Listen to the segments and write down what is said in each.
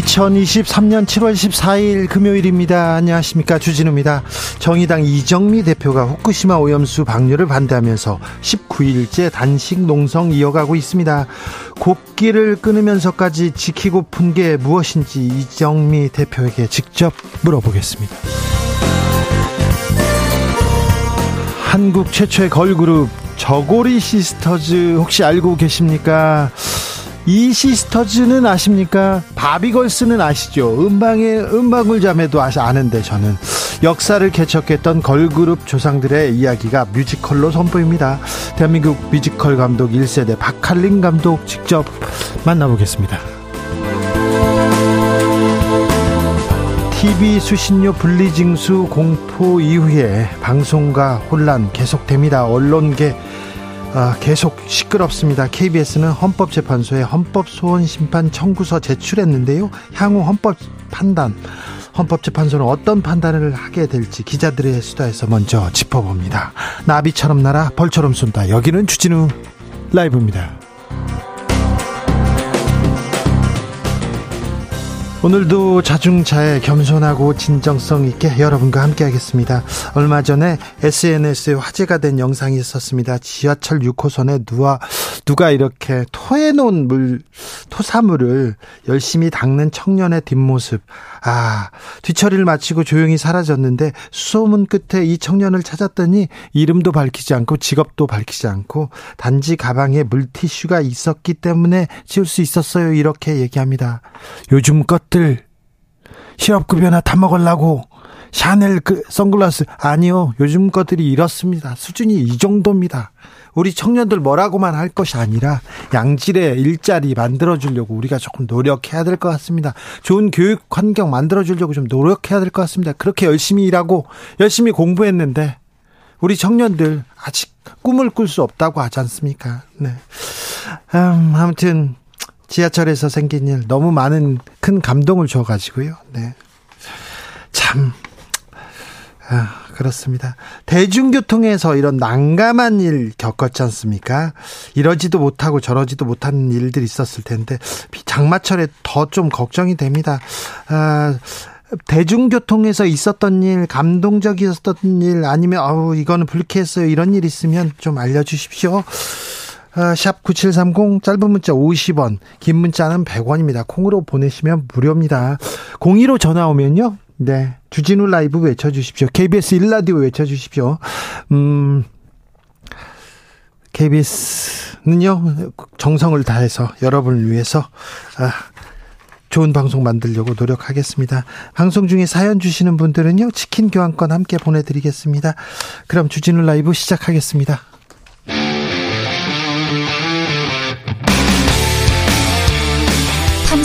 2023년 7월 14일 금요일입니다. 안녕하십니까. 주진우입니다. 정의당 이정미 대표가 후쿠시마 오염수 방류를 반대하면서 19일째 단식 농성 이어가고 있습니다. 곡기를 끊으면서까지 지키고픈 게 무엇인지 이정미 대표에게 직접 물어보겠습니다. 한국 최초의 걸그룹 저고리 시스터즈 혹시 알고 계십니까? 이 시스터즈는 아십니까? 바니걸스는 아시죠? 음방의 은방울 자매도 아시 아는데 저는 역사를 개척했던 걸그룹 조상들의 이야기가 뮤지컬로 선보입니다. 대한민국 뮤지컬 감독 1세대 박칼린 감독 직접 만나보겠습니다. TV 수신료 분리징수 공포 이후에 방송과 혼란 계속됩니다. 언론계 아, 계속 시끄럽습니다. KBS는 헌법재판소에 헌법소원심판 청구서 제출했는데요. 향후 헌법 판단, 헌법재판소는 어떤 판단을 하게 될지 기자들의 수다에서 먼저 짚어봅니다. 나비처럼 날아 벌처럼 쏜다. 여기는 주진우 라이브입니다. 오늘도 자중차에 겸손하고 진정성 있게 여러분과 함께 하겠습니다. 얼마 전에 SNS에 화제가 된 영상이 있었습니다. 지하철 6호선에 누가, 누가 이렇게 토해놓은 물, 토사물을 열심히 닦는 청년의 뒷모습. 아, 뒤처리를 마치고 조용히 사라졌는데 수소문 끝에 이 청년을 찾았더니 이름도 밝히지 않고 직업도 밝히지 않고 단지 가방에 물티슈가 있었기 때문에 지울 수 있었어요. 이렇게 얘기합니다. 요즘 것들 실업급여나 다 먹으려고 샤넬 그 선글라스 아니요. 요즘 것들이 이렇습니다. 수준이 이 정도입니다. 우리 청년들 뭐라고만 할 것이 아니라 양질의 일자리 만들어 주려고 우리가 조금 노력해야 될 것 같습니다. 좋은 교육 환경 만들어 주려고 좀 노력해야 될 것 같습니다. 그렇게 열심히 일하고 열심히 공부했는데 우리 청년들 아직 꿈을 꿀 수 없다고 하지 않습니까? 네. 음, 아무튼 지하철에서 생긴 일 너무 많은 큰 감동을 줘가지고요. 네. 참 아, 그렇습니다. 대중교통에서 이런 난감한 일 겪었지 않습니까? 이러지도 못하고 저러지도 못하는 일들이 있었을 텐데 장마철에 더 좀 걱정이 됩니다. 아, 대중교통에서 있었던 일, 감동적이었던 일, 아니면 아우 이거는 불쾌했어요. 이런 일 있으면 좀 알려주십시오. 아, 샵9730 짧은 문자 50원, 긴 문자는 100원입니다. 콩으로 보내시면 무료입니다. 02로 전화 오면요. 네. 주진우 라이브 외쳐주십시오. KBS 1라디오 외쳐주십시오. 음, KBS는요, 정성을 다해서 여러분을 위해서, 아, 좋은 방송 만들려고 노력하겠습니다. 방송 중에 사연 주시는 분들은요, 치킨 교환권 함께 보내드리겠습니다. 그럼 주진우 라이브 시작하겠습니다.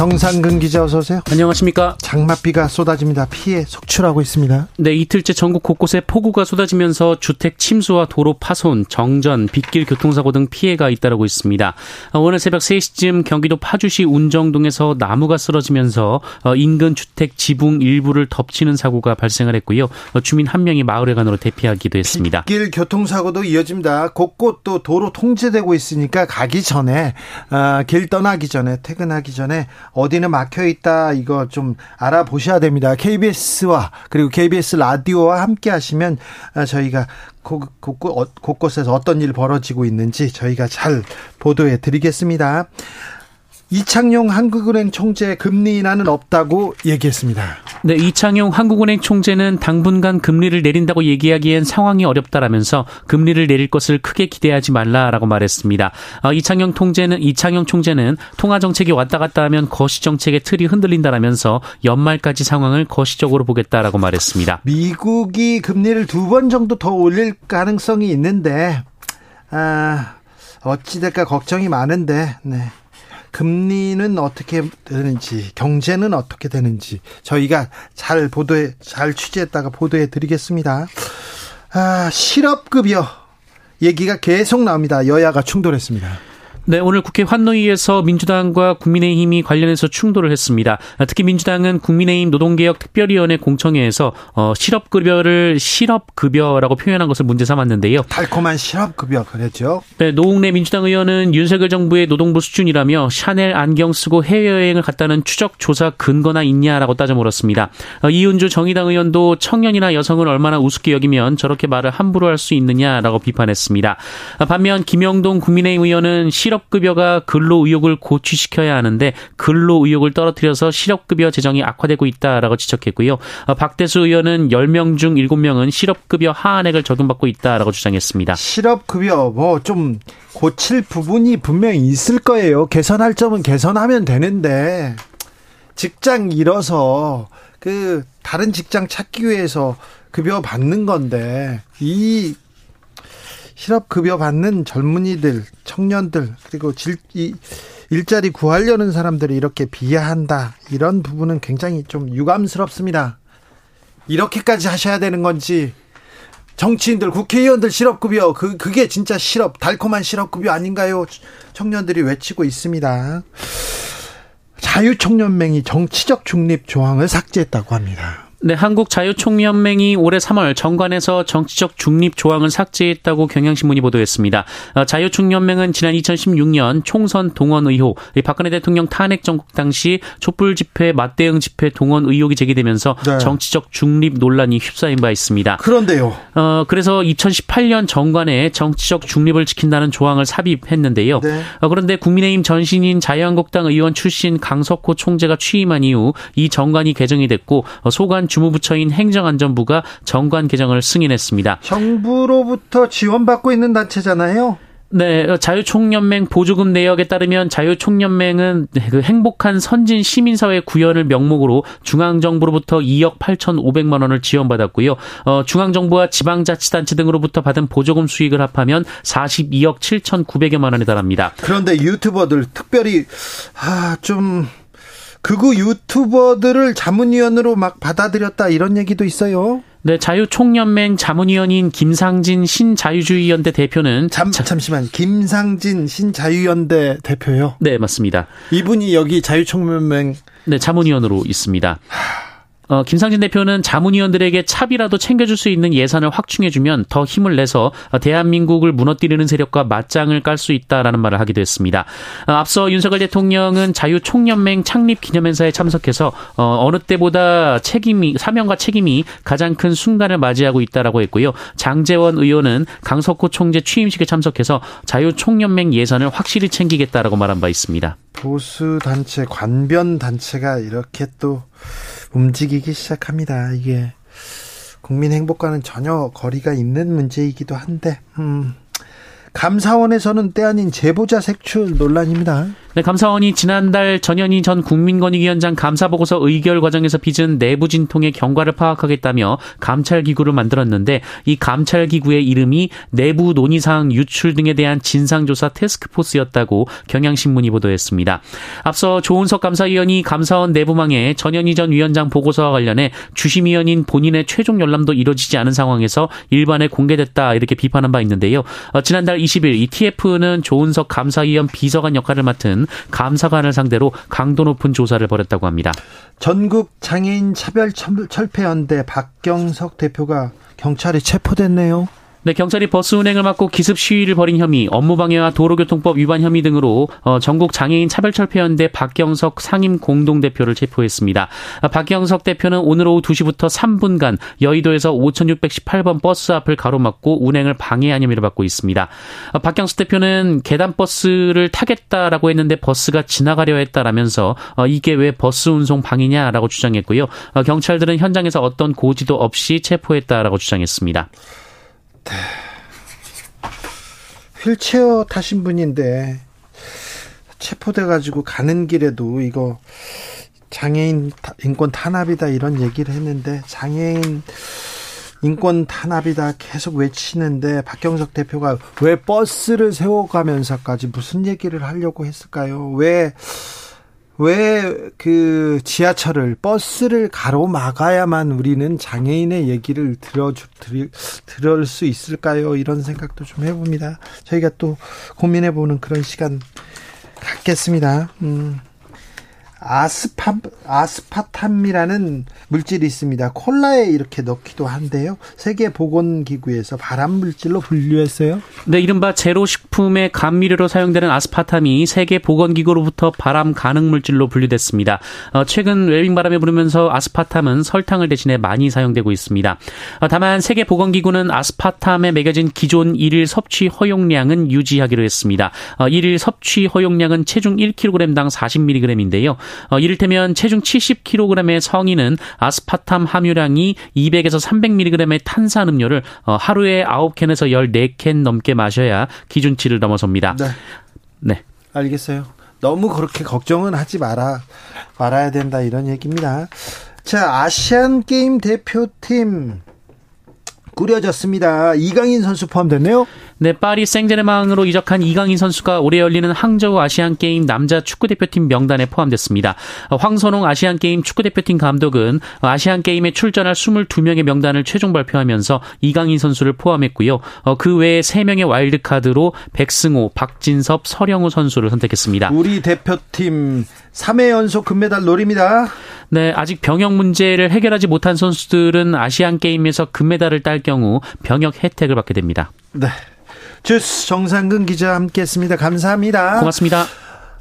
정상근 기자 어서 오세요. 안녕하십니까. 장맛비가 쏟아집니다. 피해 속출하고 있습니다. 네, 이틀째 전국 곳곳에 폭우가 쏟아지면서 주택 침수와 도로 파손, 정전, 빗길 교통사고 등 피해가 잇따르고 있습니다. 오늘 새벽 3시쯤 경기도 파주시 운정동에서 나무가 쓰러지면서 어, 인근 주택 지붕 일부를 덮치는 사고가 발생을 했고요. 어, 주민 한 명이 마을회관으로 대피하기도 했습니다. 빗길 교통사고도 이어집니다. 곳곳 또 도로 통제되고 있으니까 가기 전에 어, 길 떠나기 전에 퇴근하기 전에 어디는 막혀 있다 이거 좀 알아보셔야 됩니다. KBS와 그리고 KBS 라디오와 함께 하시면 아, 저희가 곳곳에서 어떤 일 벌어지고 있는지 저희가 잘 보도해 드리겠습니다. 이창용 한국은행 총재 금리 인하는 없다고 얘기했습니다. 네, 이창용 한국은행 총재는 당분간 금리를 내린다고 얘기하기엔 상황이 어렵다라면서 금리를 내릴 것을 크게 기대하지 말라라고 말했습니다. 어, 이창용 총재는 이창용 총재는 통화 정책이 왔다 갔다 하면 거시 정책의 틀이 흔들린다라면서 연말까지 상황을 거시적으로 보겠다라고 말했습니다. 미국이 금리를 두 번 정도 더 올릴 가능성이 있는데 아 어찌 될까 걱정이 많은데 네. 금리는 어떻게 되는지, 경제는 어떻게 되는지 저희가 잘 보도해 잘 취재했다가 보도해 드리겠습니다. 아, 실업급여 얘기가 계속 나옵니다. 여야가 충돌했습니다. 네, 오늘 국회 환노위에서 민주당과 국민의힘이 관련해서 충돌을 했습니다. 특히 민주당은 국민의힘 노동개혁 특별위원회 공청회에서 어, 실업급여를 실업급여라고 표현한 것을 문제 삼았는데요. 달콤한 실업급여 그랬죠. 네, 노웅래 민주당 의원은 윤석열 정부의 노동부 수준이라며 샤넬 안경 쓰고 해외여행을 갔다는 추적 조사 근거나 있냐라고 따져 물었습니다. 어, 이윤주 정의당 의원도 청년이나 여성을 얼마나 우습게 여기면 저렇게 말을 함부로 할 수 있느냐라고 비판했습니다. 반면 김영동 국민의힘 의원은 실업 실업급여가 근로 의욕을 고취시켜야 하는데 근로 의욕을 떨어뜨려서 실업급여 재정이 악화되고 있다라고 지적했고요. 어, 박대수 의원은 10명 중 7명은 실업급여 하한액을 적용받고 있다라고 주장했습니다. 실업급여 뭐 좀 고칠 부분이 분명히 있을 거예요. 개선할 점은 개선하면 되는데 직장 잃어서 그 다른 직장 찾기 위해서 급여 받는 건데 이 실업급여 받는 젊은이들, 청년들, 그리고 질, 이, 일자리 구하려는 사람들이 이렇게 비하한다. 이런 부분은 굉장히 좀 유감스럽습니다. 이렇게까지 하셔야 되는 건지, 정치인들, 국회의원들 실업급여, 그, 그게 진짜 실업, 달콤한 실업급여 아닌가요? 청년들이 외치고 있습니다. 자유총연맹이 정치적 중립 조항을 삭제했다고 합니다. 네, 한국자유총연맹이 올해 3월 정관에서 정치적 중립 조항을 삭제했다고 경향신문이 보도했습니다. 어, 자유총연맹은 지난 2016년 총선 동원 의혹, 박근혜 대통령 탄핵 정국 당시 촛불 집회, 맞대응 집회 동원 의혹이 제기되면서 네. 정치적 중립 논란이 휩싸인 바 있습니다. 그런데요. 어, 그래서 2018년 정관에 정치적 중립을 지킨다는 조항을 삽입했는데요. 네. 어, 그런데 국민의힘 전신인 자유한국당 의원 출신 강석호 총재가 취임한 이후 이 정관이 개정이 됐고 어, 소관 주무부처인 행정안전부가 정관 개정을 승인했습니다. 정부로부터 지원받고 있는 단체잖아요. 네, 자유총연맹 보조금 내역에 따르면 자유총연맹은 그 행복한 선진 시민사회 구현을 명목으로 중앙정부로부터 2억 8,500만 원을 지원받았고요. 어, 중앙정부와 지방자치단체 등으로부터 받은 보조금 수익을 합하면 42억 7,900여만 원에 달합니다. 그런데 유튜버들 특별히 아, 좀 극우 유튜버들을 자문위원으로 막 받아들였다 이런 얘기도 있어요. 네, 자유총연맹 자문위원인 김상진 신자유주의연대 대표는 잠, 잠시만 김상진 신자유연대 대표요? 네, 맞습니다. 이분이 여기 자유총연맹 네, 자문위원으로 있습니다. 하... 어, 김상진 대표는 자문위원들에게 차비라도 챙겨줄 수 있는 예산을 확충해주면 더 힘을 내서 대한민국을 무너뜨리는 세력과 맞짱을 깔 수 있다라는 말을 하기도 했습니다. 어, 앞서 윤석열 대통령은 자유총연맹 창립 기념행사에 참석해서 어, 어느 때보다 책임이 사명과 책임이 가장 큰 순간을 맞이하고 있다라고 했고요. 장재원 의원은 강석호 총재 취임식에 참석해서 자유총연맹 예산을 확실히 챙기겠다라고 말한 바 있습니다. 보수 단체 관변 단체가 이렇게 또 움직이기 시작합니다. 이게 국민 행복과는 전혀 거리가 있는 문제이기도 한데, 음, 감사원에서는 때 아닌 제보자 색출 논란입니다. 네, 감사원이 지난달 전현희 전 국민권익위원장 감사보고서 의결 과정에서 빚은 내부 진통의 경과를 파악하겠다며 감찰기구를 만들었는데 이 감찰기구의 이름이 내부 논의사항 유출 등에 대한 진상조사 테스크포스였다고 경향신문이 보도했습니다. 앞서 조은석 감사위원이 감사원 내부망에 전현희 전 위원장 보고서와 관련해 주심위원인 본인의 최종 열람도 이루어지지 않은 상황에서 일반에 공개됐다 이렇게 비판한 바 있는데요. 어, 지난달 20일 이 TF는 조은석 감사위원 비서관 역할을 맡은 감사관을 상대로 강도 높은 조사를 벌였다고 합니다. 전국 장애인 차별 철폐연대 박경석 대표가 경찰에 체포됐네요. 네, 경찰이 버스 운행을 막고 기습 시위를 벌인 혐의, 업무방해와 도로교통법 위반 혐의 등으로 어, 전국 장애인 차별철폐연대 박경석 상임 공동대표를 체포했습니다. 아, 박경석 대표는 오늘 오후 2시부터 3분간 여의도에서 5618번 버스 앞을 가로막고 운행을 방해한 혐의를 받고 있습니다. 아, 박경석 대표는 계단 버스를 타겠다라고 했는데 버스가 지나가려 했다라면서 어, 이게 왜 버스 운송 방해냐라고 주장했고요. 어, 경찰들은 현장에서 어떤 고지도 없이 체포했다라고 주장했습니다. 네. 휠체어 타신 분인데 체포돼 가지고 가는 길에도 이거 장애인 인권 탄압이다 이런 얘기를 했는데 장애인 인권 탄압이다 계속 외치는데 박경석 대표가 왜 버스를 세워가면서까지 무슨 얘기를 하려고 했을까요? 왜 왜 그 지하철을 버스를 가로막아야만 우리는 장애인의 얘기를 들어주 들, 들을 수 있을까요? 이런 생각도 좀 해봅니다. 저희가 또 고민해보는 그런 시간 갖겠습니다. 음. 아스파 아스파탐이라는 물질이 있습니다. 콜라에 이렇게 넣기도 한데요. 세계 보건 기구에서 발암 물질로 분류했어요. 네, 이른바 제로 식품의 감미료로 사용되는 아스파탐이 세계 보건 기구로부터 발암 가능 물질로 분류됐습니다. 어, 최근 웰빙 바람에 부르면서 아스파탐은 설탕을 대신해 많이 사용되고 있습니다. 어, 다만 세계 보건 기구는 아스파탐에 매겨진 기존 일일 섭취 허용량은 유지하기로 했습니다. 어, 일일 섭취 허용량은 체중 1kg당 40mg인데요. 어, 이를테면 체중 70kg의 성인은 아스파탐 함유량이 200에서 300mg의 탄산 음료를 어, 하루에 9캔에서 14캔 넘게 마셔야 기준치를 넘어섭니다. 네. 네. 알겠어요. 너무 그렇게 걱정은 하지 마라 말아야 된다 이런 얘기입니다. 자, 아시안 게임 대표팀 꾸려졌습니다. 이강인 선수 포함됐네요. 네, 파리 생제르맹으로 이적한 이강인 선수가 올해 열리는 항저우 아시안 게임 남자 축구 대표팀 명단에 포함됐습니다. 황선홍 아시안 게임 축구 대표팀 감독은 아시안 게임에 출전할 22명의 명단을 최종 발표하면서 이강인 선수를 포함했고요. 어, 그 외에 3명의 와일드 카드로 백승호, 박진섭, 설영우 선수를 선택했습니다. 우리 대표팀 3회 연속 금메달 노립니다. 네, 아직 병역 문제를 해결하지 못한 선수들은 아시안 게임에서 금메달을 딸 경우 병역 혜택을 받게 됩니다. 네. 주스 정상근 기자 함께했습니다. 감사합니다. 고맙습니다.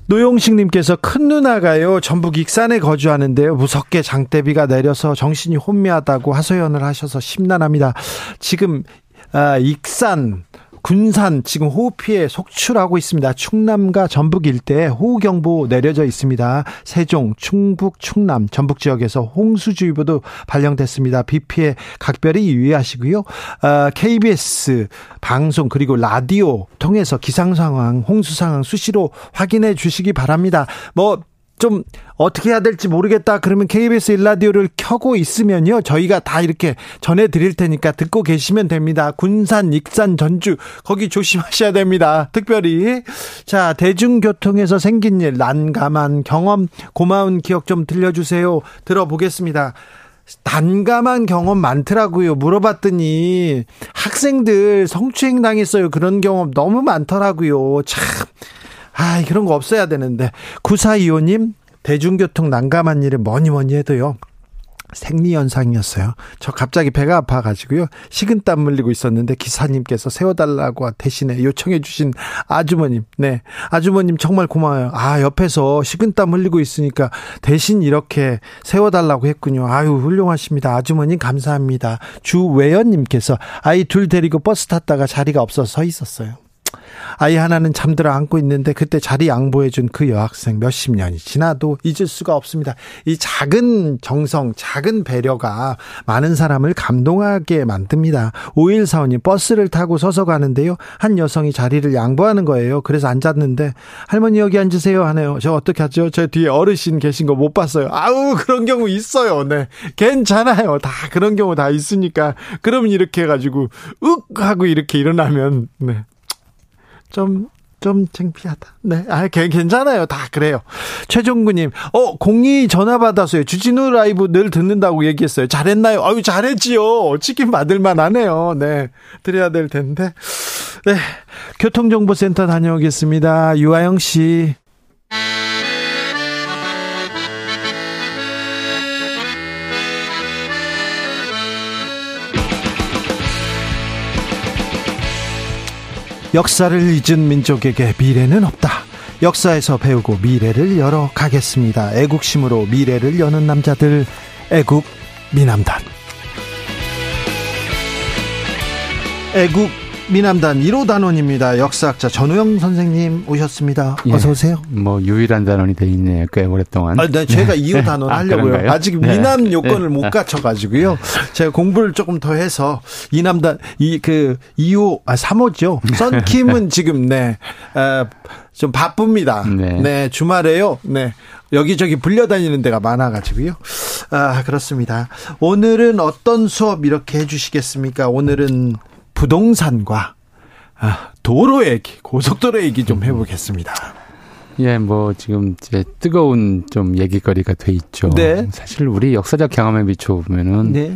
노용식님께서 큰 누나가요 전북 익산에 거주하는데요 무섭게 장대비가 내려서 정신이 혼미하다고 하소연을 하셔서 심란합니다. 지금 아, 익산 군산 지금 호우 피해 속출하고 있습니다. 충남과 전북 일대에 호우 경보 내려져 있습니다. 세종, 충북, 충남, 전북 지역에서 홍수주의보도 발령됐습니다. 비 피해 각별히 유의하시고요. 어, KBS 방송 그리고 라디오 통해서 기상 상황, 홍수 상황 수시로 확인해 주시기 바랍니다. 뭐 좀 어떻게 해야 될지 모르겠다. 그러면 KBS 일라디오를 켜고 있으면요. 저희가 다 이렇게 전해 드릴 테니까 듣고 계시면 됩니다. 군산, 익산, 전주 거기 조심하셔야 됩니다. 특별히 자, 대중교통에서 생긴 일 난감한 경험 고마운 기억 좀 들려 주세요. 들어보겠습니다. 난감한 경험 많더라고요. 물어봤더니 학생들 성추행 당했어요. 그런 경험 너무 많더라고요. 참 아, 그런 거 없어야 되는데. 9425님, 대중교통 난감한 일은 뭐니 뭐니 해도요. 생리현상이었어요. 저 갑자기 배가 아파가지고요. 식은땀 흘리고 있었는데 기사님께서 세워달라고 대신에 요청해주신 아주머님. 네. 아주머님 정말 고마워요. 아, 옆에서 식은땀 흘리고 있으니까 대신 이렇게 세워달라고 했군요. 아유, 훌륭하십니다. 아주머님 감사합니다. 주외연님께서 아이 둘 데리고 버스 탔다가 자리가 없어서 서 있었어요. 아이 하나는 잠들어 안고 있는데 그때 자리 양보해준 그 여학생 몇십 년이 지나도 잊을 수가 없습니다. 이 작은 정성, 작은 배려가 많은 사람을 감동하게 만듭니다. 5145님 버스를 타고 서서 가는데요. 한 여성이 자리를 양보하는 거예요. 그래서 앉았는데 할머니 여기 앉으세요 하네요. 저 어떻게 하죠? 저 뒤에 어르신 계신 거 못 봤어요. 아우 그런 경우 있어요. 네. 괜찮아요. 다 그런 경우 다 있으니까 그러면 이렇게 해가지고 윽 하고 이렇게 일어나면 네. 좀, 좀 창피하다. 네. 아, 괜찮아요. 다 그래요. 최종구님, 어, 공이 전화 받았어요. 주진우 라이브 늘 듣는다고 얘기했어요. 잘했나요? 아유, 잘했지요. 치킨 받을만 하네요. 네. 드려야 될 텐데. 네. 교통정보센터 다녀오겠습니다. 유아영 씨. 역사를 잊은 민족에게 미래는 없다. 역사에서 배우고 미래를 열어 가겠습니다. 애국심으로 미래를 여는 남자들 애국 미남단. 애국 미남단 1호 단원입니다. 역사학자 전우영 선생님 오셨습니다. 예. 어서 오세요. 뭐 유일한 단원이 돼 있네요. 꽤 오랫동안. 아, 네, 제가 2호 단원 아, 하려고요. 아, 직 네. 미남 요건을 네. 못 갖춰 가지고요. 제가 공부를 조금 더 해서 이남단 이 그 2호 아 3호죠. 썬킴은 지금 네. 어, 좀 바쁩니다. 네. 네, 주말에요. 네. 여기저기 불려다니는 데가 많아가지고요. 아, 그렇습니다. 오늘은 어떤 수업 이렇게 해주시겠습니까? 오늘은 부동산과 아, 도로 얘기, 고속도로 얘기 좀 해보겠습니다. 예, 뭐 지금 이제 뜨거운 좀 얘기거리가 돼 있죠. 네. 사실 우리 역사적 경험에 비춰보면은 네.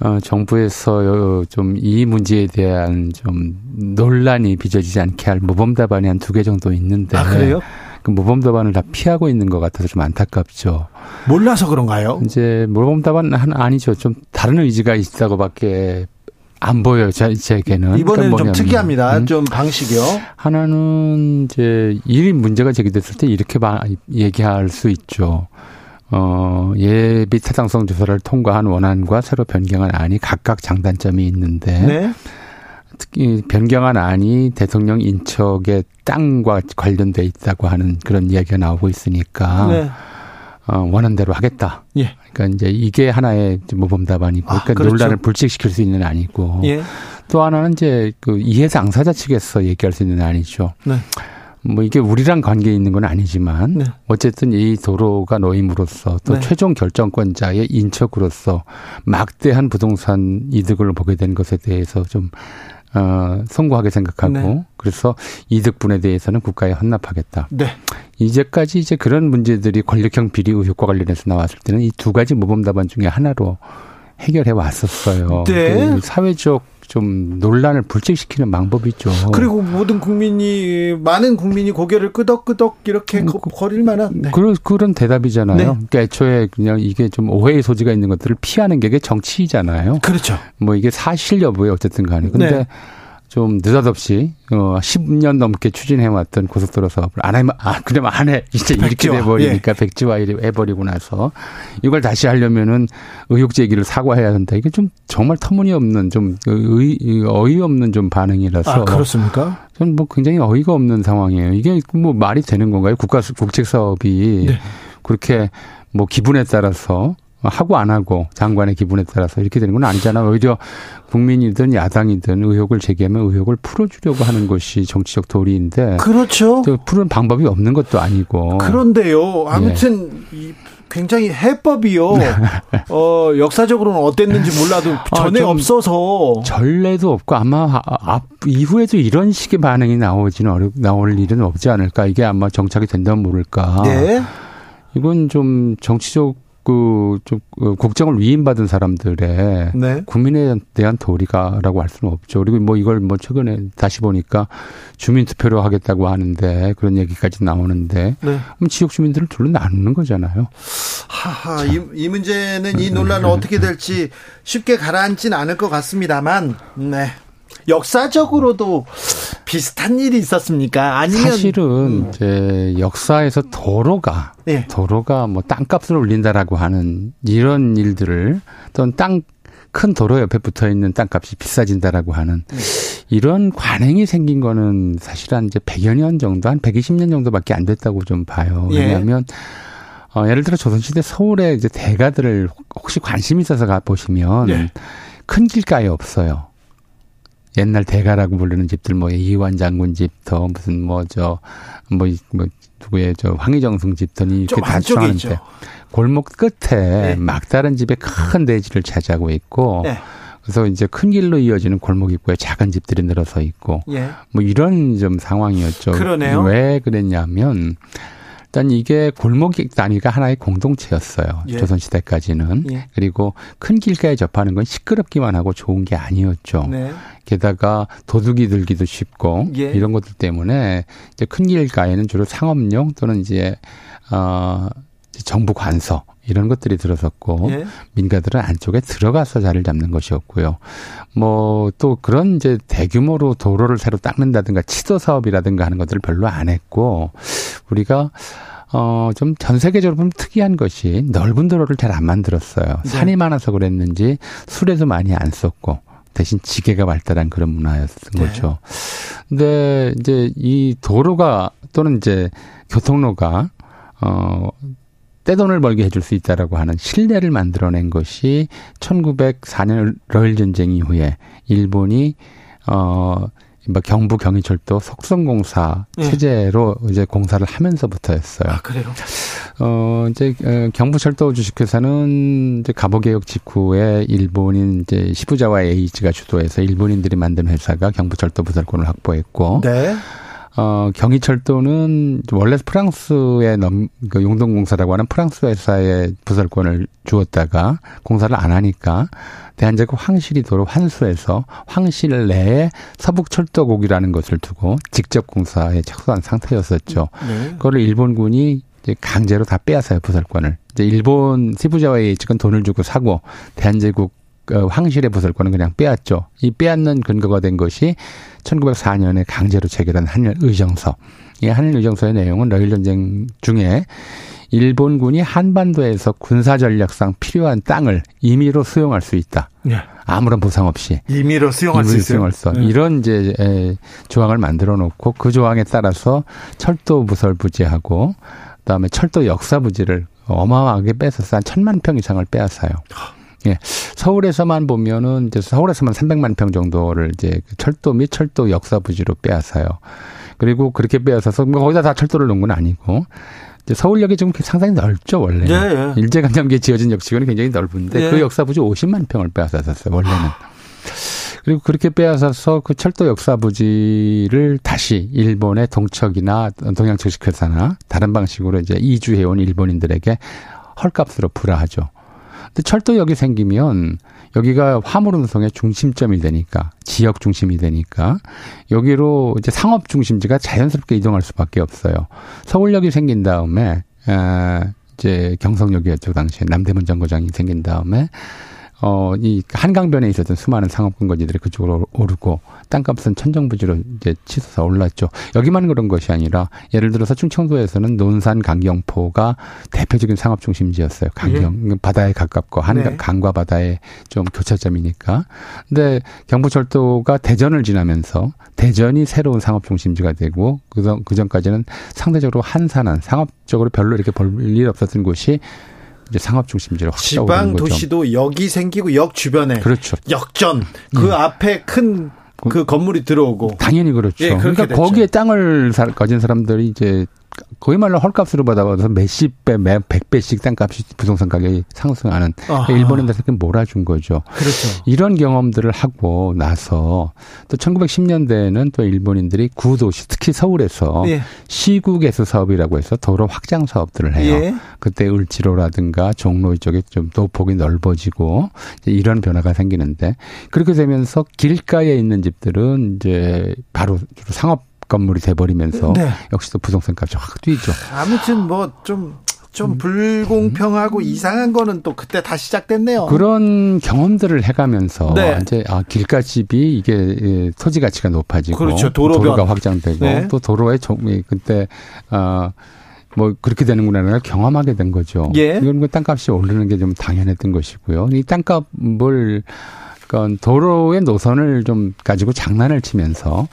어, 정부에서 좀 이 문제에 대한 좀 논란이 빚어지지 않게 할 모범 답안이 한 두 개 정도 있는데. 아, 그래요? 그 모범 답안을 다 피하고 있는 것 같아서 좀 안타깝죠. 몰라서 그런가요? 이제 모범 답안 은 아니죠. 좀 다른 의지가 있다고밖에 안 보여요. 제, 제게는. 이번에는 그러니까 좀 특이합니다. 음? 좀 방식이요. 하나는 이제 이 문제가 제기됐을 때 이렇게 얘기할 수 있죠. 어, 예비 타당성 조사를 통과한 원안과 새로 변경한 안이 각각 장단점이 있는데 네. 특히 변경한 안이 대통령 인척의 땅과 관련돼 있다고 하는 그런 이야기가 나오고 있으니까 네. 어, 원한대로 하겠다. 예. 그러니까 이제 이게 하나의 모범 답안이고, 아, 그러니까 그렇죠. 논란을 불식시킬 수 있는 아니고, 예. 또 하나는 이제 그 이해 당사자 측에서 얘기할 수 있는 아니죠. 네. 뭐 이게 우리랑 관계 있는 건 아니지만 네. 어쨌든 이 도로가 놓임으로써 또 네. 최종 결정권자의 인척으로서 막대한 부동산 이득을 보게 된 것에 대해서 좀 어, 송구하게 생각하고 네. 그래서 이득분에 대해서는 국가에 헌납하겠다. 네. 이제까지 이제 그런 문제들이 권력형 비리 의혹과 관련해서 나왔을 때는 이 두 가지 모범 답안 중에 하나로 해결해 왔었어요. 네. 그 사회적 좀 논란을 불식시키는 방법이죠. 그리고 모든 국민이 많은 국민이 고개를 끄덕끄덕 이렇게 음, 거릴 만한 네. 그런 그런 대답이잖아요. 네. 그러니까 애초에 그냥 이게 좀 오해의 소지가 있는 것들을 피하는 게 정치이잖아요. 그렇죠. 뭐 이게 사실 여부에 어쨌든 간에 근데 네. 좀 느닷없이 어 10년 넘게 추진해왔던 고속도로 사업을 안 하면 아 그럼 안 해 이제 백지화. 이렇게 돼버리니까 예. 백지화 해버리고 나서 이걸 다시 하려면은 의혹 제기를 사과해야 한다 이게 좀 정말 터무니없는 좀 의, 어이없는 좀 반응이라서 아 그렇습니까? 저는 뭐 굉장히 어이가 없는 상황이에요. 이게 뭐 말이 되는 건가요? 국가 국책 사업이 네. 그렇게 뭐 기분에 따라서 하고 안 하고 장관의 기분에 따라서 이렇게 되는 건 아니잖아요. 오히려 국민이든 야당이든 의혹을 제기하면 의혹을 풀어주려고 하는 것이 정치적 도리인데. 그렇죠. 푸는 방법이 없는 것도 아니고. 그런데요. 아무튼 예. 굉장히 해법이요. 어, 역사적으로는 어땠는지 몰라도 아, 전에 아, 없어서. 전례도 없고 아마 앞, 이후에도 이런 식의 반응이 나오지는 어렵, 나올 일은 없지 않을까. 이게 아마 정착이 된다면 모를까. 네. 이건 좀 정치적 그좀 그 국정을 위임받은 사람들의 네. 국민에 대한 도리가라고 할 수는 없죠. 그리고 뭐 이걸 뭐 최근에 다시 보니까 주민 투표로 하겠다고 하는데 그런 얘기까지 나오는데 네. 그럼 지역 주민들을 둘로 나누는 거잖아요. 하하 이, 이 문제는 이 논란은 어떻게 될지 쉽게 가라앉지는 않을 것 같습니다만 네. 역사적으로도 비슷한 일이 있었습니까? 아니면 사실은 음. 이제 역사에서 도로가 네. 도로가 뭐 땅값을 올린다라고 하는 이런 일들을 또는 땅 큰 도로 옆에 붙어 있는 땅값이 비싸진다라고 하는 네. 이런 관행이 생긴 거는 사실 한 이제 100여 년 정도 한 120년 정도밖에 안 됐다고 좀 봐요. 예. 왜냐하면 예. 어, 예를 들어 조선시대 서울에 이제 대가들을 혹시 관심 있어서 가 보시면 예. 큰 길가에 없어요. 옛날 대가라고 부르는 집들 뭐 이완 장군 집터 무슨 뭐 저뭐 뭐, 뭐 누구의 저 황희정승 집터니 이렇게 다 추하는데 골목 끝에 네. 막다른 집에 큰 대지를 차지하고 있고 네. 그래서 이제 큰 길로 이어지는 골목 입구에 작은 집들이 늘어서 있고 예. 뭐 이런 좀 상황이었죠. 그러네요. 왜 그랬냐면 일단 이게 골목 단위가 하나의 공동체였어요. 예. 조선 시대까지는. 예. 그리고 큰 길가에 접하는 건 시끄럽기만 하고 좋은 게 아니었죠. 네. 게다가 도둑이 들기도 쉽고 예. 이런 것들 때문에 이제 큰 길가에는 주로 상업용 또는 이제 어 정부 관서 이런 것들이 들어섰고 예. 민가들은 안쪽에 들어가서 자리를 잡는 것이었고요. 뭐 또 그런 이제 대규모로 도로를 새로 닦는다든가 치도 사업이라든가 하는 것들을 별로 안 했고 우리가 어, 좀 전 세계적으로 보면 특이한 것이 넓은 도로를 잘 안 만들었어요. 네. 산이 많아서 그랬는지 술에도 많이 안 썼고 대신 지게가 발달한 그런 문화였던 네. 거죠. 근데 이제 이 도로가 또는 이제 교통로가 어 떼돈을 벌게 해줄 수 있다라고 하는 신뢰를 만들어낸 것이 1904년 러일 전쟁 이후에 일본이 어뭐 경부 경의철도 속성공사 네. 체제로 이제 공사를 하면서부터였어요. 아, 그래요? 어, 이제 어, 경부철도 주식회사는 이제 가보개혁 직후에 일본인 이제 시부자와 에이지가 주도해서 일본인들이 만든 회사가 경부철도 부설권을 확보했고 네. 어, 경의철도는 원래 프랑스의 넘, 그 용동공사라고 하는 프랑스 회사의 부설권을 주었다가 공사를 안 하니까 대한제국 황실이 도로 환수해서 황실 내에 서북철도국이라는 것을 두고 직접 공사에 착수한 상태였었죠. 네. 그거를 일본군이 이제 강제로 다 빼앗아요 부설권을. 이제 일본 세부자와의 측은 돈을 주고 사고 대한제국 그 황실의 부설권은 그냥 빼앗죠. 이 빼앗는 근거가 된 것이 1904년에 강제로 체결한 한일 의정서. 이 한일 의정서의 내용은 러일 전쟁 중에 일본군이 한반도에서 군사 전략상 필요한 땅을 임의로 수용할 수 있다. 네. 아무런 보상 없이 임의로 수용할 임의로 수 수용할 수 네. 이런 이제 에, 조항을 만들어 놓고 그 조항에 따라서 철도 부설 부지하고 그다음에 철도 역사 부지를 어마어마하게 뺏어서 한 천만 평 이상을 빼앗아요. 예. 서울에서만 보면은 이제 서울에서만 300만 평 정도를 이제 그 철도 및 철도 역사 부지로 빼앗아요. 그리고 그렇게 빼앗아서 뭐 거기다 다 철도를 놓은 건 아니고 이제 서울역이 좀 상당히 넓죠 원래. 예, 예. 일제강점기에 지어진 역시권이 굉장히 넓은데 예. 그 역사 부지 50만 평을 빼앗았었어요 원래는. 그리고 그렇게 빼앗아서 그 철도 역사 부지를 다시 일본의 동척이나 동양철식회사나 다른 방식으로 이제 이주해온 일본인들에게 헐값으로 불화하죠. 근데 철도역이 생기면 여기가 화물 운송의 중심점이 되니까 지역 중심이 되니까 여기로 이제 상업 중심지가 자연스럽게 이동할 수밖에 없어요. 서울역이 생긴 다음에 에 이제 경성역이었죠 당시에 남대문 정거장이 생긴 다음에 어, 이 한강변에 있었던 수많은 상업 근거지들이 그쪽으로 오르고 땅값은 천정부지로 이제 치솟아 올랐죠. 여기만 그런 것이 아니라 예를 들어서 충청도에서는 논산 강경포가 대표적인 상업 중심지였어요. 강경 예. 바다에 가깝고 한 네. 강과 바다의 좀 교차점이니까. 근데 경부철도가 대전을 지나면서 대전이 새로운 상업 중심지가 되고 그전 그전까지는 상대적으로 한산한 상업적으로 별로 이렇게 볼 일 없었던 곳이 이제 상업 중심지로 확 지방 도시도 역이 생기고 역 주변에 그렇죠. 역전 그 음. 앞에 큰그 그 건물이 들어오고 당연히 그렇죠. 예, 그러니까 됐죠. 거기에 땅을 가진 사람들이 이제 거의 말로 헐값으로 받아봐서 몇십 배, 몇 백 배씩 땅값이 부동산 가격이 상승하는 아하. 일본인들한테 몰아준 거죠. 그렇죠. 이런 경험들을 하고 나서 또 1910년대에는 또 일본인들이 구도시 특히 서울에서 예. 시국에서 사업이라고 해서 도로 확장 사업들을 해요. 예. 그때 을지로라든가 종로 이쪽에 좀 노폭이 넓어지고 이런 변화가 생기는데 그렇게 되면서 길가에 있는 집들은 이제 바로 상업 건물이 돼버리면서 네. 역시 또 부동산 값이 확 뛰죠. 아무튼 뭐좀 좀 불공평하고 음. 이상한 거는 또 그때 다 시작됐네요. 그런 경험들을 해가면서 네. 이제 아 길가 집이 이게 예, 토지 가치가 높아지고 그렇죠. 도로가 확장되고 네. 또 도로에 좀 그때 아. 뭐 그렇게 되는구나를 경험하게 된 거죠. 예. 이건 그 땅값이 오르는 게 좀 당연했던 것이고요. 이 땅값을 그러니까 도로의 노선을 좀 가지고 장난을 치면서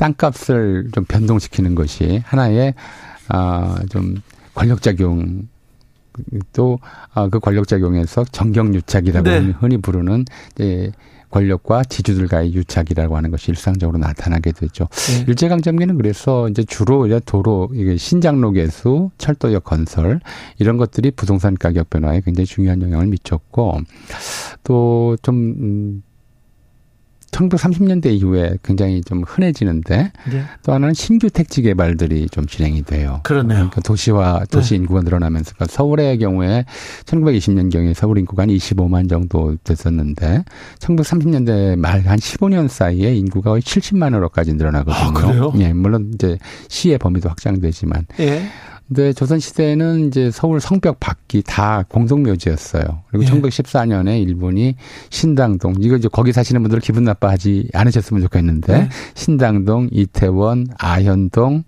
땅값을 좀 변동시키는 것이 하나의 아좀 권력작용 또그 아, 권력작용에서 정경유착이라고 네. 흔히 부르는 이제 권력과 지주들과의 유착이라고 하는 것이 일상적으로 나타나게 되죠. 네. 일제강점기는 그래서 이제 주로 이제 도로 이게 신장로 개수, 철도역 건설 이런 것들이 부동산 가격 변화에 굉장히 중요한 영향을 미쳤고 또좀 음, 1930년대 이후에 굉장히 좀 흔해지는데 네. 또 하나는 신규 택지 개발들이 좀 진행이 돼요. 그러네요. 그러니까 도시와 도시 네. 인구가 늘어나면서 그러니까 서울의 경우에 1920년경에 서울 인구가 한 25만 정도 됐었는데 1930년대 말 한 15년 사이에 인구가 거의 70만으로까지 늘어나거든요. 아, 그래요? 예, 물론 이제 시의 범위도 확장되지만. 예. 근데 조선 시대에는 이제 서울 성벽 밖이 다 공동묘지였어요. 그리고 예. 1914년에 일본이 신당동 이거 이제 거기 사시는 분들 기분 나빠하지 않으셨으면 좋겠는데 네. 신당동, 이태원, 아현동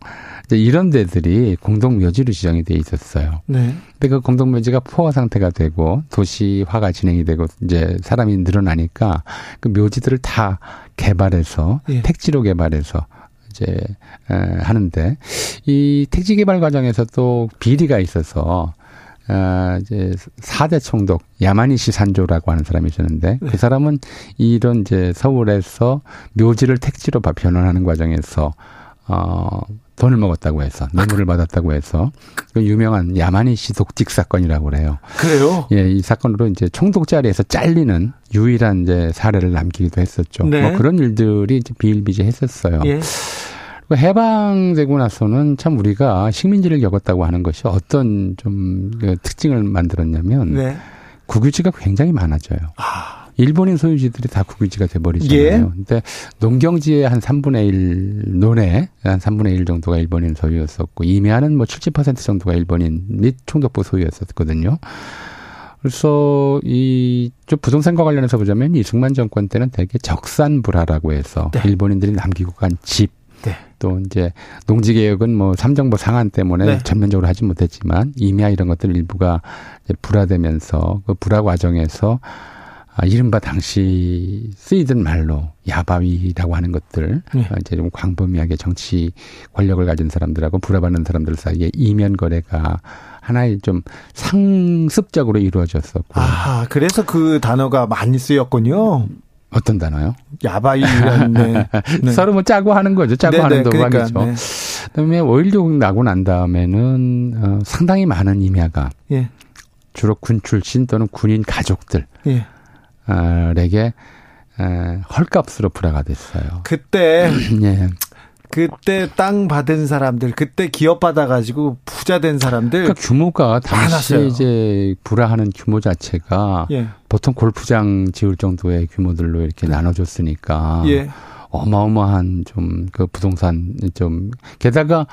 이제 이런 데들이 공동묘지로 지정이 돼 있었어요. 네. 근데 그 공동묘지가 포화 상태가 되고 도시화가 진행이 되고 이제 사람이 늘어나니까 그 묘지들을 다 개발해서 예. 택지로 개발해서 이제 에, 하는데 이 택지 개발 과정에서 또 비리가 있어서 아, 이제 사대 총독 야마니시 산조라고 하는 사람이 있었는데 네. 그 사람은 이런 이제 서울에서 묘지를 택지로 변환하는 과정에서 어 돈을 먹었다고 해서 뇌물을 아, 받았다고 해서 그 유명한 야마니시 독직 사건이라고 그래요. 그래요? 예, 이 사건으로 이제 총독 자리에서 잘리는 유일한 이제 사례를 남기기도 했었죠. 네. 뭐 그런 일들이 이제 비일비재했었어요. 예. 해방되고 나서는 참 우리가 식민지를 겪었다고 하는 것이 어떤 좀그 특징을 만들었냐면 네. 국유지가 굉장히 많아져요. 아. 일본인 소유지들이 다 국유지가 돼버리잖아요. 예. 근데 농경지의 한 3분의 1 논에 한 3분의 1 정도가 일본인 소유였었고 임야는 뭐 70% 정도가 일본인 및 총독부 소유였었거든요. 그래서 이좀 부동산과 관련해서 보자면 이승만 정권 때는 되게 적산 불화라고 해서 네. 일본인들이 남기고 간 집, 네. 또 이제 농지 개혁은 뭐 삼정부 상한 때문에 네. 전면적으로 하지 못했지만 임야 이런 것들 일부가 불화되면서 그 불화 과정에서 아, 이른바 당시 쓰이던 말로 야바위라고 하는 것들, 네. 어, 이제 좀 광범위하게 정치 권력을 가진 사람들하고 불화받는 사람들 사이에 이면 거래가 하나의 좀 상습적으로 이루어졌었고. 아, 그래서 그 단어가 많이 쓰였군요. 어떤 단어요? 야바위라는 네. 네. 서로 뭐 짜고 하는 거죠. 짜고 네네, 하는 도박이죠. 그러니까, 네. 그다음에 5.16 나고 난 다음에는 어, 상당히 많은 임야가 예. 주로 군 출신 또는 군인 가족들 예. 에게 헐값으로 불화가 됐어요. 그때 예. 그때 땅 받은 사람들, 그때 기업 받아가지고 부자 된 사람들. 그러니까 규모가 당시 많았어요. 이제 불화하는 규모 자체가 예. 보통 골프장 지을 정도의 규모들로 이렇게 네. 나눠줬으니까. 예. 어마어마한 좀 그 부동산 좀 게다가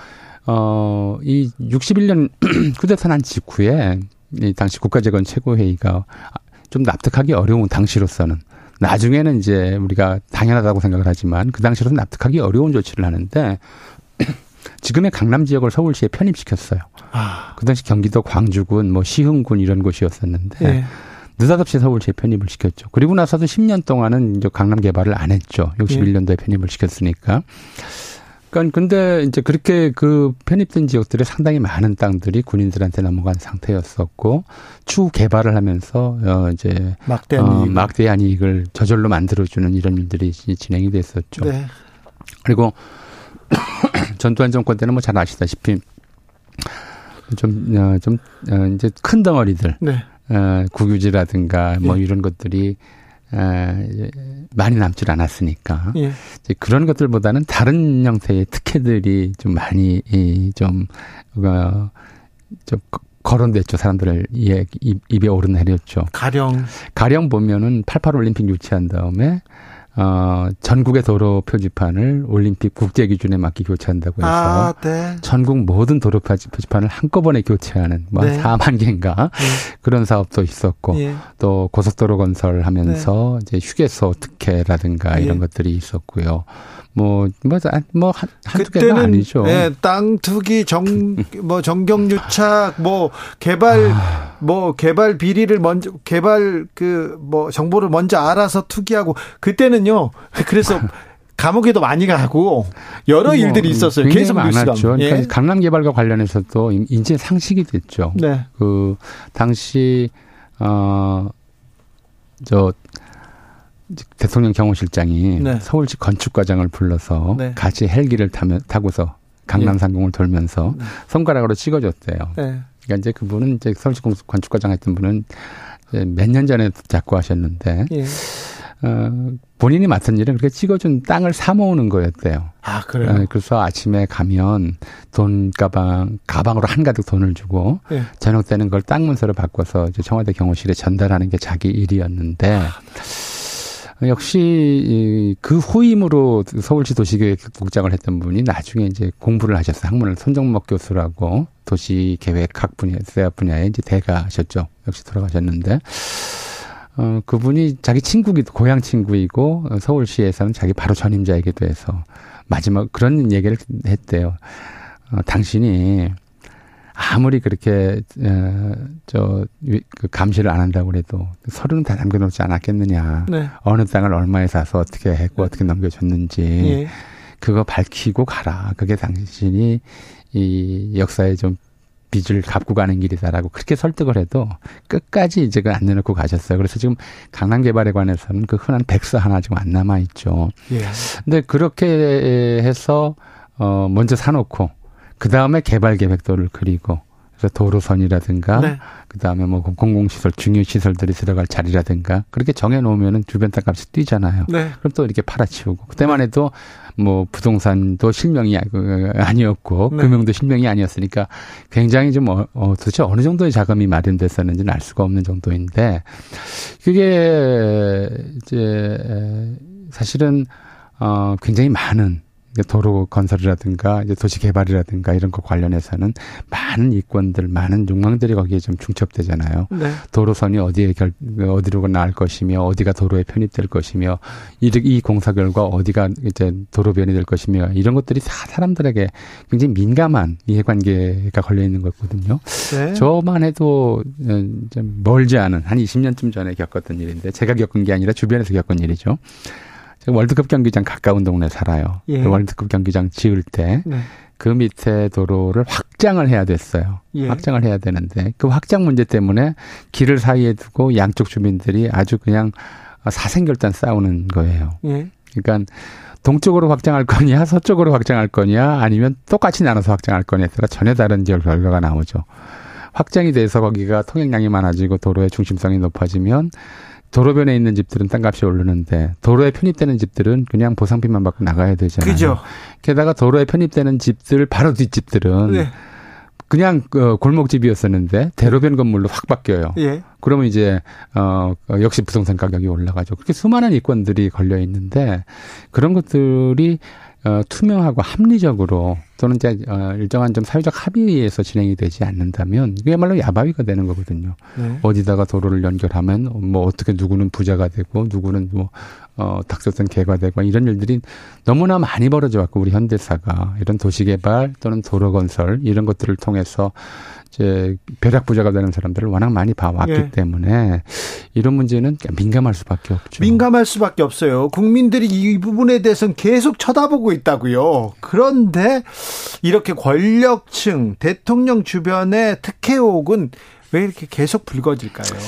어이 61년 쿠데타 난 직후에 이 당시 국가재건 최고회의가 좀 납득하기 어려운 당시로서는 나중에는 이제 우리가 당연하다고 생각을 하지만 그 당시로는 납득하기 어려운 조치를 하는데 지금의 강남 지역을 서울시에 편입시켰어요. 아. 그 당시 경기도 광주군, 뭐 시흥군 이런 곳이었었는데 네. 느닷없이 서울시에 편입을 시켰죠. 그리고 나서도 10년 동안은 이제 강남 개발을 안 했죠. 61년도에 예. 편입을 시켰으니까. 그러니까 근데 이제 그렇게 그 편입된 지역들에 상당히 많은 땅들이 군인들한테 넘어간 상태였었고 추후 개발을 하면서 어 이제 막대한, 어, 이익. 막대한 이익을 저절로 만들어주는 이런 일들이 진행이 됐었죠. 네. 그리고 전두환 정권 때는 뭐 잘 아시다시피 좀, 어, 좀, 어, 이제 큰 덩어리들. 네. 어, 국유지라든가 뭐 네. 이런 것들이 에, 많이 남질 않았으니까 예. 이제 그런 것들보다는 다른 형태의 특혜들이 좀 많이 이, 좀 어, 좀 거론됐죠 사람들을 입에, 입에 오르내렸죠. 가령 가령 보면은 88 올림픽 유치한 다음에 어, 전국의 도로 표지판을 올림픽 국제 기준에 맞게 교체한다고 해서 아, 네. 전국 모든 도로 표지판을 한꺼번에 교체하는 뭐 네. 4만 개인가 네. 그런 사업도 있었고 예. 또 고속도로 건설하면서 네. 이제 휴게소 특혜라든가 예. 이런 것들이 있었고요. 뭐, 뭐, 뭐, 한, 한두 개가 아니죠. 네, 땅 투기, 정, 뭐, 정경유착, 뭐, 개발, 아. 뭐, 개발 비리를 먼저, 개발 그, 뭐, 정보를 먼저 알아서 투기하고, 그때는요, 그래서 감옥에도 많이 가고, 여러 뭐, 일들이 있었어요. 계속 많았죠. 그러니까 예. 강남 개발과 관련해서도 인제 상식이 됐죠. 네. 그, 당시, 어, 저, 대통령 경호실장이 네. 서울시 건축과장을 불러서 네. 같이 헬기를 타면 타고서 강남 예. 상공을 돌면서 네. 손가락으로 찍어줬대요. 네. 그러니까 이제 그분은 이제 서울시 건축과장 했던 분은 몇 년 전에 잡고 하셨는데 예. 어, 본인이 맡은 일은 그렇게 찍어준 땅을 사 모으는 거였대요. 아, 그래요? 어, 그래서 아침에 가면 돈 가방, 가방으로 한가득 돈을 주고 예. 저녁 때는 그걸 땅 문서로 바꿔서 이제 청와대 경호실에 전달하는 게 자기 일이었는데 아, 역시 그 후임으로 서울시 도시계획 국장을 했던 분이 나중에 이제 공부를 하셨어요. 학문을 손정목 교수라고 도시계획학 분야, 대학 분야에 이제 대가셨죠. 역시 돌아가셨는데. 어, 그분이 자기 친구기, 고향 친구이고, 서울시에서는 자기 바로 전임자이기도 해서, 마지막 그런 얘기를 했대요. 어, 당신이 아무리 그렇게 어, 저그 감시를 안 한다고 그래도 서류는 다 남겨놓지 않았겠느냐. 네. 어느 땅을 얼마에 사서 어떻게 했고 어떻게 넘겨줬는지 예. 그거 밝히고 가라. 그게 당신이 이 역사에 좀 빚을 갚고 가는 길이다라고 그렇게 설득을 해도 끝까지 이제 그안 내놓고 가셨어요. 그래서 지금 강남 개발에 관해서는 그 흔한 백서 하나 지금 안 남아 있죠. 예. 근데 그렇게 해서 어 먼저 사놓고 그 다음에 개발 계획도를 그리고 그래서 도로선이라든가 네. 그다음에 뭐 공공시설 중요 시설들이 들어갈 자리라든가 그렇게 정해 놓으면은 주변 땅값이 뛰잖아요. 네. 그럼 또 이렇게 팔아치우고 그때만 해도 뭐 부동산도 실명이 아니었고 네. 금융도 실명이 아니었으니까 굉장히 좀 어, 어, 도대체 어느 정도의 자금이 마련됐었는지는 알 수가 없는 정도인데 그게 이제 사실은 어 굉장히 많은 도로 건설이라든가 이제 도시 개발이라든가 이런 거 관련해서는 많은 이권들, 많은 욕망들이 거기에 좀 중첩되잖아요. 네. 도로선이 어디에 결, 어디로 나갈 것이며 어디가 도로에 편입될 것이며 이, 이 공사 결과 어디가 이제 도로변이 될 것이며 이런 것들이 다 사람들에게 굉장히 민감한 이해관계가 걸려 있는 거거든요. 네. 저만 해도 어, 좀 멀지 않은 한 20년쯤 전에 겪었던 일인데 제가 겪은 게 아니라 주변에서 겪은 일이죠. 제가 월드컵 경기장 가까운 동네 살아요. 예. 그 월드컵 경기장 지을 때그 네. 그 밑에 도로를 확장을 해야 됐어요. 예. 확장을 해야 되는데 그 확장 문제 때문에 길을 사이에 두고 양쪽 주민들이 아주 그냥 사생결단 싸우는 거예요. 예. 그러니까 동쪽으로 확장할 거냐, 서쪽으로 확장할 거냐, 아니면 똑같이 나눠서 확장할 거냐에 따라 전혀 다른 지역 결과가 나오죠. 확장이 돼서 거기가 통행량이 많아지고 도로의 중심성이 높아지면 도로변에 있는 집들은 땅값이 오르는데 도로에 편입되는 집들은 그냥 보상비만 받고 나가야 되잖아요. 그죠. 게다가 도로에 편입되는 집들 바로 뒷집들은 네. 그냥 그 골목집이었었는데 대로변 건물로 확 바뀌어요. 예. 그러면 이제 어 역시 부동산 가격이 올라가죠. 그렇게 수많은 이권들이 걸려 있는데 그런 것들이 어, 투명하고 합리적으로 또는 이제 어, 일정한 좀 사회적 합의에서 진행이 되지 않는다면 이게말로 야바위가 되는 거거든요. 네. 어디다가 도로를 연결하면 뭐 어떻게 누구는 부자가 되고 누구는 뭐 어, 닥쳤던 개가 되고 이런 일들이 너무나 많이 벌어져 왔고 우리 현대사가 이런 도시개발 또는 도로 건설 이런 것들을 통해서 이제 벼락 부자가 되는 사람들을 워낙 많이 봐왔기 예. 때문에 이런 문제는 민감할 수밖에 없죠. 민감할 수밖에 없어요. 국민들이 이 부분에 대해서는 계속 쳐다보고 있다고요. 그런데 이렇게 권력층, 대통령 주변의 특혜옥은 왜 이렇게 계속 불거질까요?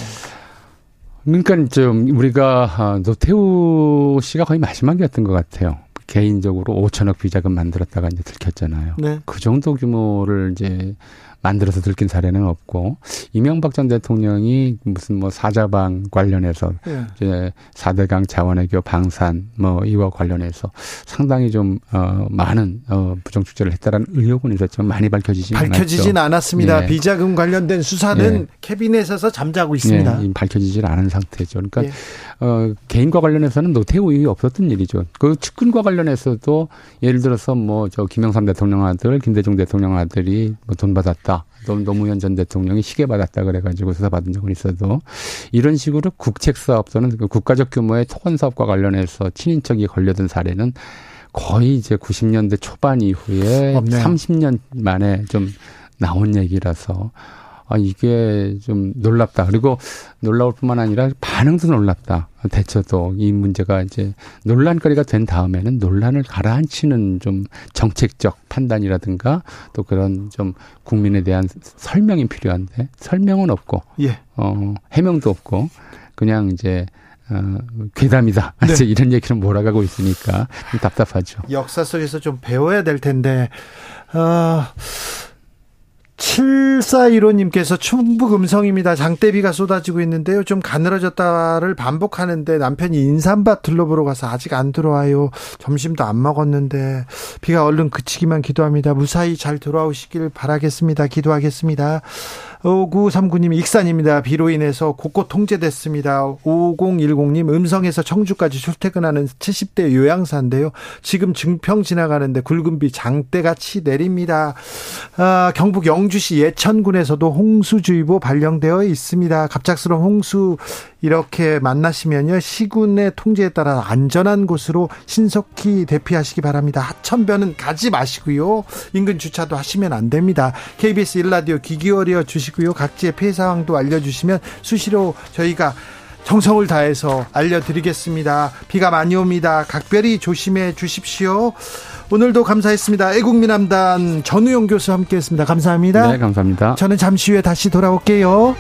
그러니까 좀 우리가 아, 노태우 씨가 거의 마지막이었던 것 같아요. 개인적으로 5천억 비자금 만들었다가 이제 들켰잖아요. 네. 그 정도 규모를 이제 만들어서 들킨 사례는 없고 이명박 전 대통령이 무슨 뭐 사자방 관련해서 예. 이제 사대강 자원외교 방산 뭐 이와 관련해서 상당히 좀 어 많은 어 부정 축제를 했다라는 의혹은 있었지만 많이 밝혀지진 밝혀지진 않았죠. 않았습니다. 예. 비자금 관련된 수사는 예. 캐비넷에서 잠자고 있습니다. 예. 밝혀지질 않은 상태죠. 그러니까 예. 어 개인과 관련해서는 노태우 이후 없었던 일이죠. 그 측근과 관련해서도 예를 들어서 뭐 저 김영삼 대통령 아들, 김대중 대통령 아들이 뭐 돈 받았다. 노무현 전 대통령이 시계 받았다 그래가지고 수사받은 적은 있어도 이런 식으로 국책 사업 또는 그 국가적 규모의 토건 사업과 관련해서 친인척이 걸려든 사례는 거의 이제 90년대 초반 이후에 없네요. 30년 만에 좀 나온 얘기라서 아, 이게 좀 놀랍다. 그리고 놀라울 뿐만 아니라 반응도 놀랍다. 대처도 이 문제가 이제 논란거리가 된 다음에는 논란을 가라앉히는 좀 정책적 판단이라든가 또 그런 좀 국민에 대한 설명이 필요한데 설명은 없고, 예. 어, 해명도 없고, 그냥 이제 어, 괴담이다. 네. 이런 얘기를 몰아가고 있으니까 좀 답답하죠. 역사 속에서 좀 배워야 될 텐데, 어, 7415님께서 충북 음성입니다. 장대비가 쏟아지고 있는데요. 좀 가늘어졌다를 반복하는데 남편이 인삼밭 둘러보러 가서 아직 안 들어와요. 점심도 안 먹었는데 비가 얼른 그치기만 기도합니다. 무사히 잘 돌아오시길 바라겠습니다. 기도하겠습니다. 5939님 익산입니다. 비로 인해서 곳곳 통제됐습니다. 5010님 음성에서 청주까지 출퇴근하는 70대 요양사인데요. 지금 증평 지나가는데 굵은 비 장대같이 내립니다. 아, 경북 영주시 예천군에서도 홍수주의보 발령되어 있습니다. 갑작스러운 홍수 이렇게 만나시면요. 시군의 통제에 따라 안전한 곳으로 신속히 대피하시기 바랍니다. 하천변은 가지 마시고요. 인근 주차도 하시면 안 됩니다. KBS 일라디오 귀 기울여 주시고요. 각지의 피해 상황도 알려주시면 수시로 저희가 정성을 다해서 알려드리겠습니다. 비가 많이 옵니다. 각별히 조심해 주십시오. 오늘도 감사했습니다. 애국민함단 전우용 교수 함께했습니다. 감사합니다. 네, 감사합니다. 저는 잠시 후에 다시 돌아올게요.